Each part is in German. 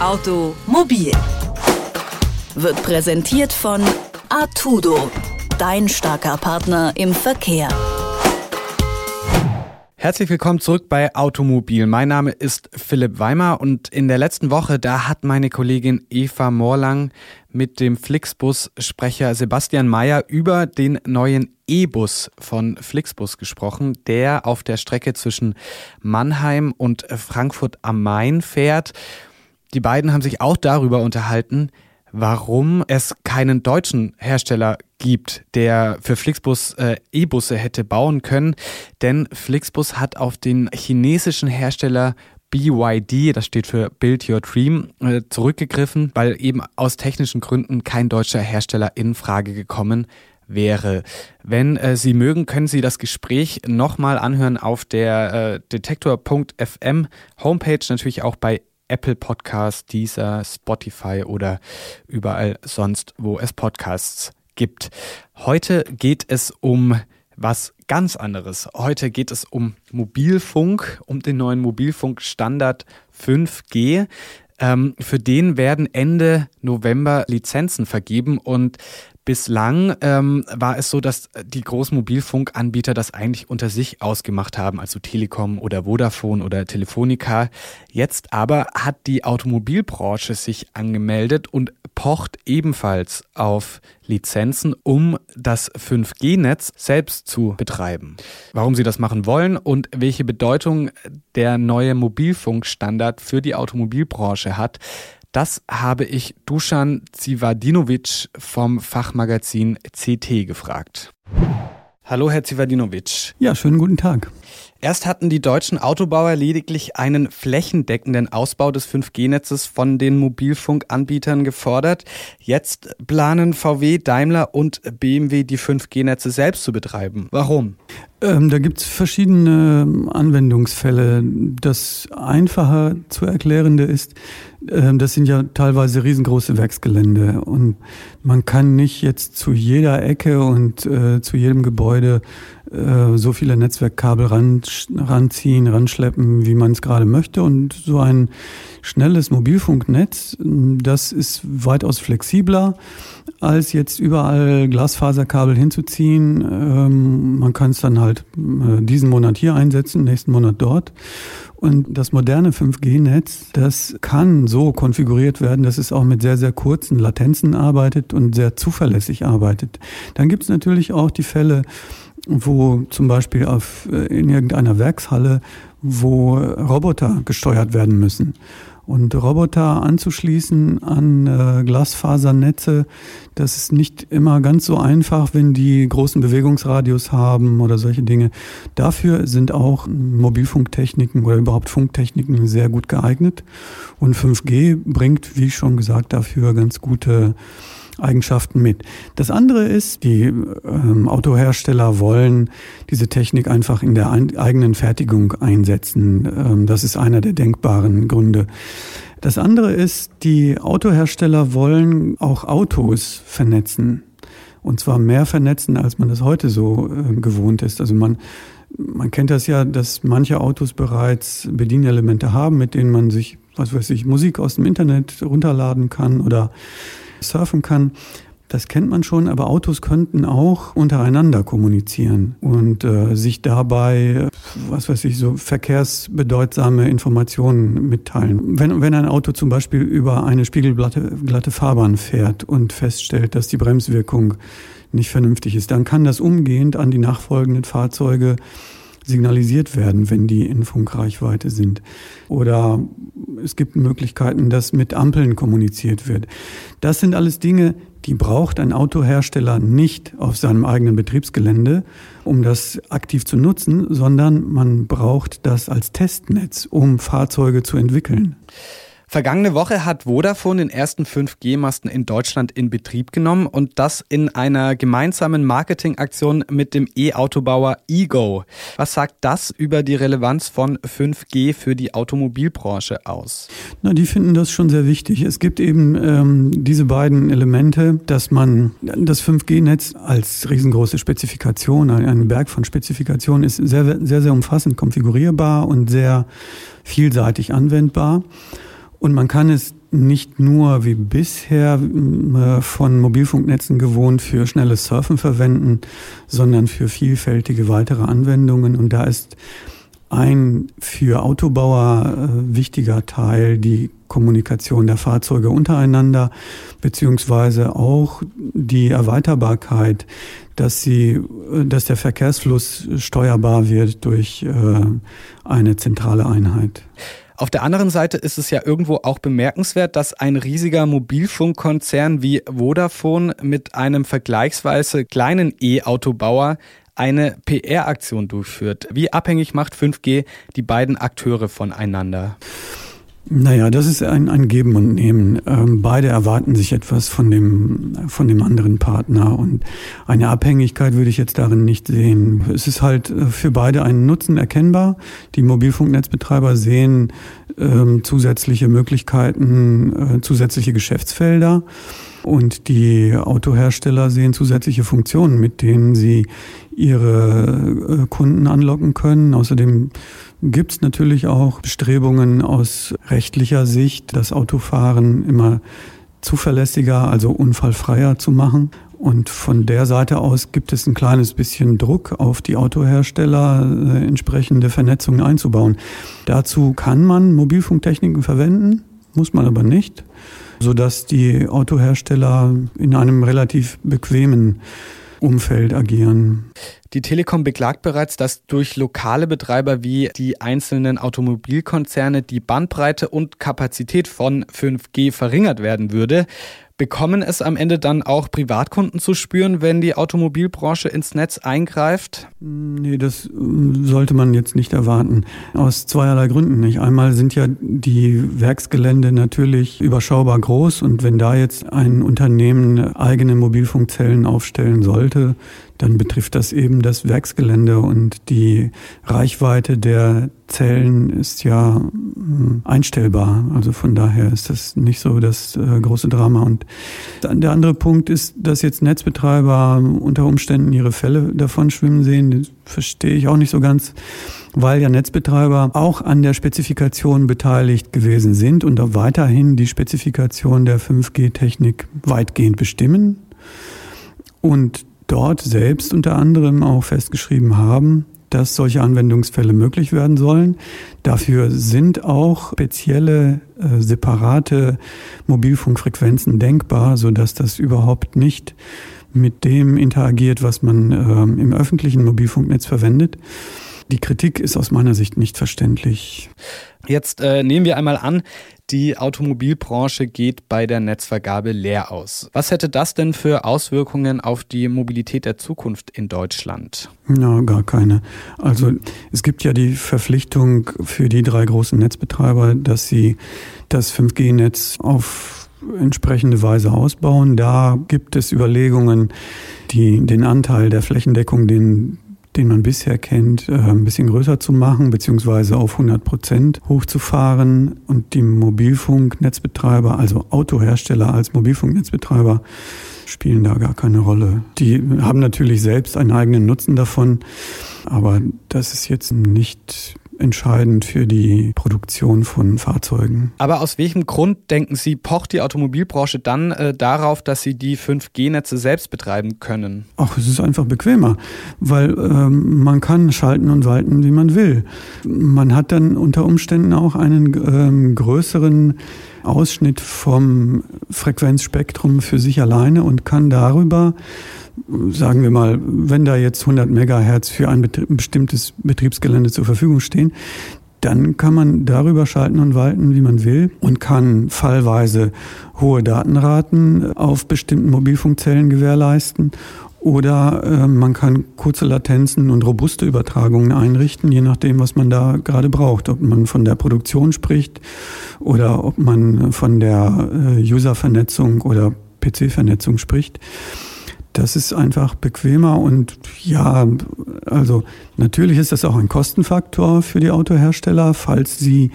Automobil wird präsentiert von Artudo, dein starker Partner im Verkehr. Herzlich willkommen zurück bei Automobil. Mein Name ist Philipp Weimer und in der letzten Woche, da hat meine Kollegin Eva Morlang mit dem Flixbus-Sprecher Sebastian Mayer über den neuen E-Bus von Flixbus gesprochen, der auf der Strecke zwischen Mannheim und Frankfurt am Main fährt. Die beiden haben sich auch darüber unterhalten, warum es keinen deutschen Hersteller gibt, der für Flixbus äh, E-Busse hätte bauen können. Denn Flixbus hat auf den chinesischen Hersteller BYD, das steht für Build Your Dream, äh, zurückgegriffen, weil eben aus technischen Gründen kein deutscher Hersteller in Frage gekommen wäre. Wenn äh, Sie mögen, können Sie das Gespräch nochmal anhören auf der äh, detektor.fm Homepage, natürlich auch bei Apple Podcasts, Deezer, Spotify oder überall sonst, wo es Podcasts gibt. Heute geht es um was ganz anderes. Heute geht es um Mobilfunk, um den neuen Mobilfunkstandard 5G. Ähm, für den werden Ende November Lizenzen vergeben und Bislang ähm, war es so, dass die großen Mobilfunkanbieter das eigentlich unter sich ausgemacht haben, also Telekom oder Vodafone oder Telefonica. Jetzt aber hat die Automobilbranche sich angemeldet und pocht ebenfalls auf Lizenzen, um das 5G-Netz selbst zu betreiben. Warum sie das machen wollen und welche Bedeutung der neue Mobilfunkstandard für die Automobilbranche hat, das habe ich Dusan Zivadinovic vom Fachmagazin CT gefragt. Hallo, Herr Zivadinovic. Ja, schönen guten Tag. Erst hatten die deutschen Autobauer lediglich einen flächendeckenden Ausbau des 5G-Netzes von den Mobilfunkanbietern gefordert. Jetzt planen VW, Daimler und BMW die 5G-Netze selbst zu betreiben. Warum? Ähm, da gibt es verschiedene Anwendungsfälle. Das einfacher zu erklärende ist, äh, das sind ja teilweise riesengroße Werksgelände und man kann nicht jetzt zu jeder Ecke und äh, zu jedem Gebäude äh, so viele Netzwerkkabel ran, ranziehen, ranschleppen, wie man es gerade möchte. Und so ein schnelles Mobilfunknetz, das ist weitaus flexibler, als jetzt überall Glasfaserkabel hinzuziehen. Ähm, man kann es dann halt äh, diesen Monat hier einsetzen, nächsten Monat dort. Und das moderne 5G-Netz, das kann so konfiguriert werden, dass es auch mit sehr, sehr kurzen Latenzen arbeitet und sehr zuverlässig arbeitet. Dann gibt es natürlich auch die Fälle, wo zum Beispiel auf, äh, in irgendeiner Werkshalle, wo Roboter gesteuert werden müssen. Und Roboter anzuschließen an äh, Glasfasernetze, das ist nicht immer ganz so einfach, wenn die großen Bewegungsradius haben oder solche Dinge. Dafür sind auch Mobilfunktechniken oder überhaupt Funktechniken sehr gut geeignet. Und 5G bringt, wie schon gesagt, dafür ganz gute Eigenschaften mit. Das andere ist, die ähm, Autohersteller wollen diese Technik einfach in der ein, eigenen Fertigung einsetzen. Ähm, das ist einer der denkbaren Gründe. Das andere ist, die Autohersteller wollen auch Autos vernetzen. Und zwar mehr vernetzen, als man das heute so äh, gewohnt ist. Also man, man kennt das ja, dass manche Autos bereits Bedienelemente haben, mit denen man sich, was weiß ich, Musik aus dem Internet runterladen kann oder surfen kann. Das kennt man schon, aber Autos könnten auch untereinander kommunizieren und äh, sich dabei, was weiß ich, so verkehrsbedeutsame Informationen mitteilen. Wenn, wenn ein Auto zum Beispiel über eine spiegelglatte glatte Fahrbahn fährt und feststellt, dass die Bremswirkung nicht vernünftig ist, dann kann das umgehend an die nachfolgenden Fahrzeuge signalisiert werden, wenn die in Funkreichweite sind. Oder es gibt Möglichkeiten, dass mit Ampeln kommuniziert wird. Das sind alles Dinge, die braucht ein Autohersteller nicht auf seinem eigenen Betriebsgelände, um das aktiv zu nutzen, sondern man braucht das als Testnetz, um Fahrzeuge zu entwickeln. Vergangene Woche hat Vodafone den ersten 5G-Masten in Deutschland in Betrieb genommen und das in einer gemeinsamen Marketingaktion mit dem E-Autobauer Ego. Was sagt das über die Relevanz von 5G für die Automobilbranche aus? Na, die finden das schon sehr wichtig. Es gibt eben ähm, diese beiden Elemente, dass man das 5G-Netz als riesengroße Spezifikation, ein Berg von Spezifikationen ist sehr, sehr, sehr umfassend konfigurierbar und sehr vielseitig anwendbar. Und man kann es nicht nur wie bisher äh, von Mobilfunknetzen gewohnt für schnelles Surfen verwenden, sondern für vielfältige weitere Anwendungen. Und da ist ein für Autobauer äh, wichtiger Teil die Kommunikation der Fahrzeuge untereinander, beziehungsweise auch die Erweiterbarkeit, dass sie, äh, dass der Verkehrsfluss steuerbar wird durch eine zentrale Einheit. Auf der anderen Seite ist es ja irgendwo auch bemerkenswert, dass ein riesiger Mobilfunkkonzern wie Vodafone mit einem vergleichsweise kleinen E-Autobauer eine PR-Aktion durchführt. Wie abhängig macht 5G die beiden Akteure voneinander? Naja, das ist ein, ein Geben und Nehmen. Ähm, beide erwarten sich etwas von dem, von dem anderen Partner und eine Abhängigkeit würde ich jetzt darin nicht sehen. Es ist halt äh, für beide einen Nutzen erkennbar. Die Mobilfunknetzbetreiber sehen ähm, zusätzliche Möglichkeiten, äh, zusätzliche Geschäftsfelder. Und die Autohersteller sehen zusätzliche Funktionen, mit denen sie ihre äh, Kunden anlocken können. Außerdem gibt es natürlich auch Bestrebungen aus rechtlicher Sicht, das Autofahren immer zuverlässiger, also unfallfreier zu machen. Und von der Seite aus gibt es ein kleines bisschen Druck auf die Autohersteller, äh, entsprechende Vernetzungen einzubauen. Dazu kann man Mobilfunktechniken verwenden, muss man aber nicht sodass die Autohersteller in einem relativ bequemen Umfeld agieren. Die Telekom beklagt bereits, dass durch lokale Betreiber wie die einzelnen Automobilkonzerne die Bandbreite und Kapazität von 5G verringert werden würde. Bekommen es am Ende dann auch Privatkunden zu spüren, wenn die Automobilbranche ins Netz eingreift? Nee, das ähm, sollte man jetzt nicht erwarten. Aus zweierlei Gründen nicht. Einmal sind ja die Werksgelände natürlich überschaubar groß und wenn da jetzt ein Unternehmen eigene Mobilfunkzellen aufstellen sollte, dann betrifft das eben das Werksgelände und die Reichweite der Zellen ist ja hm, einstellbar. Also von daher ist das nicht so das äh, große Drama. Und der andere Punkt ist, dass jetzt Netzbetreiber unter Umständen ihre Fälle davon schwimmen sehen. Das verstehe ich auch nicht so ganz, weil ja Netzbetreiber auch an der Spezifikation beteiligt gewesen sind und auch weiterhin die Spezifikation der 5G-Technik weitgehend bestimmen. Und dort selbst unter anderem auch festgeschrieben haben, dass solche Anwendungsfälle möglich werden sollen. Dafür sind auch spezielle äh, separate Mobilfunkfrequenzen denkbar, so dass das überhaupt nicht mit dem interagiert, was man äh, im öffentlichen Mobilfunknetz verwendet. Die Kritik ist aus meiner Sicht nicht verständlich. Jetzt äh, nehmen wir einmal an, die Automobilbranche geht bei der Netzvergabe leer aus. Was hätte das denn für Auswirkungen auf die Mobilität der Zukunft in Deutschland? Ja, gar keine. Also es gibt ja die Verpflichtung für die drei großen Netzbetreiber, dass sie das 5G-Netz auf entsprechende Weise ausbauen. Da gibt es Überlegungen, die den Anteil der Flächendeckung, den den man bisher kennt, äh, ein bisschen größer zu machen, beziehungsweise auf 100 Prozent hochzufahren und die Mobilfunknetzbetreiber, also Autohersteller als Mobilfunknetzbetreiber, spielen da gar keine Rolle. Die haben natürlich selbst einen eigenen Nutzen davon, aber das ist jetzt nicht entscheidend für die Produktion von Fahrzeugen. Aber aus welchem Grund denken Sie, pocht die Automobilbranche dann äh, darauf, dass sie die 5G-Netze selbst betreiben können? Ach, es ist einfach bequemer, weil ähm, man kann schalten und walten, wie man will. Man hat dann unter Umständen auch einen ähm, größeren Ausschnitt vom Frequenzspektrum für sich alleine und kann darüber sagen wir mal, wenn da jetzt 100 Megahertz für ein bestimmtes Betriebsgelände zur Verfügung stehen, dann kann man darüber schalten und walten, wie man will und kann fallweise hohe Datenraten auf bestimmten Mobilfunkzellen gewährleisten oder äh, man kann kurze Latenzen und robuste Übertragungen einrichten, je nachdem, was man da gerade braucht. Ob man von der Produktion spricht oder ob man von der äh, User-Vernetzung oder PC-Vernetzung spricht. Das ist einfach bequemer und ja, also natürlich ist das auch ein Kostenfaktor für die Autohersteller, falls sie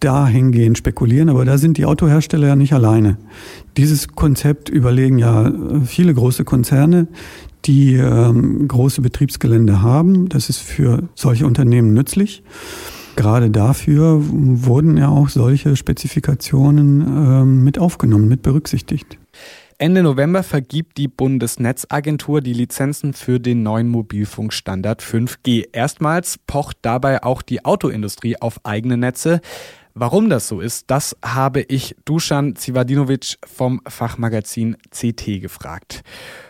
dahingehend spekulieren, aber da sind die Autohersteller ja nicht alleine. Dieses Konzept überlegen ja viele große Konzerne, die ähm, große Betriebsgelände haben. Das ist für solche Unternehmen nützlich. gerade dafür wurden ja auch solche Spezifikationen ähm, mit aufgenommen, mit berücksichtigt. Ende November vergibt die Bundesnetzagentur die Lizenzen für den neuen Mobilfunkstandard 5G. Erstmals pocht dabei auch die Autoindustrie auf eigene Netze. Warum das so ist, das habe ich Dusan Zivadinovic vom Fachmagazin CT gefragt.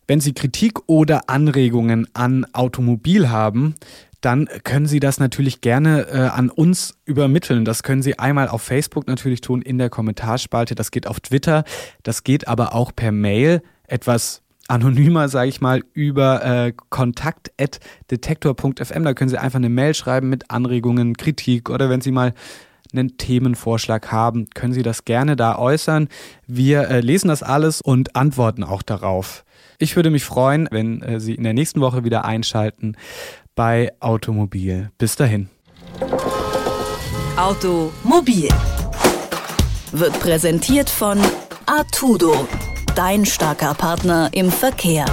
Wenn Sie Kritik oder Anregungen an Automobil haben, dann können Sie das natürlich gerne äh, an uns übermitteln. Das können Sie einmal auf Facebook natürlich tun, in der Kommentarspalte. Das geht auf Twitter. Das geht aber auch per Mail. Etwas anonymer, sage ich mal, über äh, kontakt.detektor.fm. Da können Sie einfach eine Mail schreiben mit Anregungen, Kritik oder wenn Sie mal einen Themenvorschlag haben, können Sie das gerne da äußern. Wir äh, lesen das alles und antworten auch darauf. Ich würde mich freuen, wenn äh, Sie in der nächsten Woche wieder einschalten bei Automobil. Bis dahin. Automobil wird präsentiert von Artudo, dein starker Partner im Verkehr.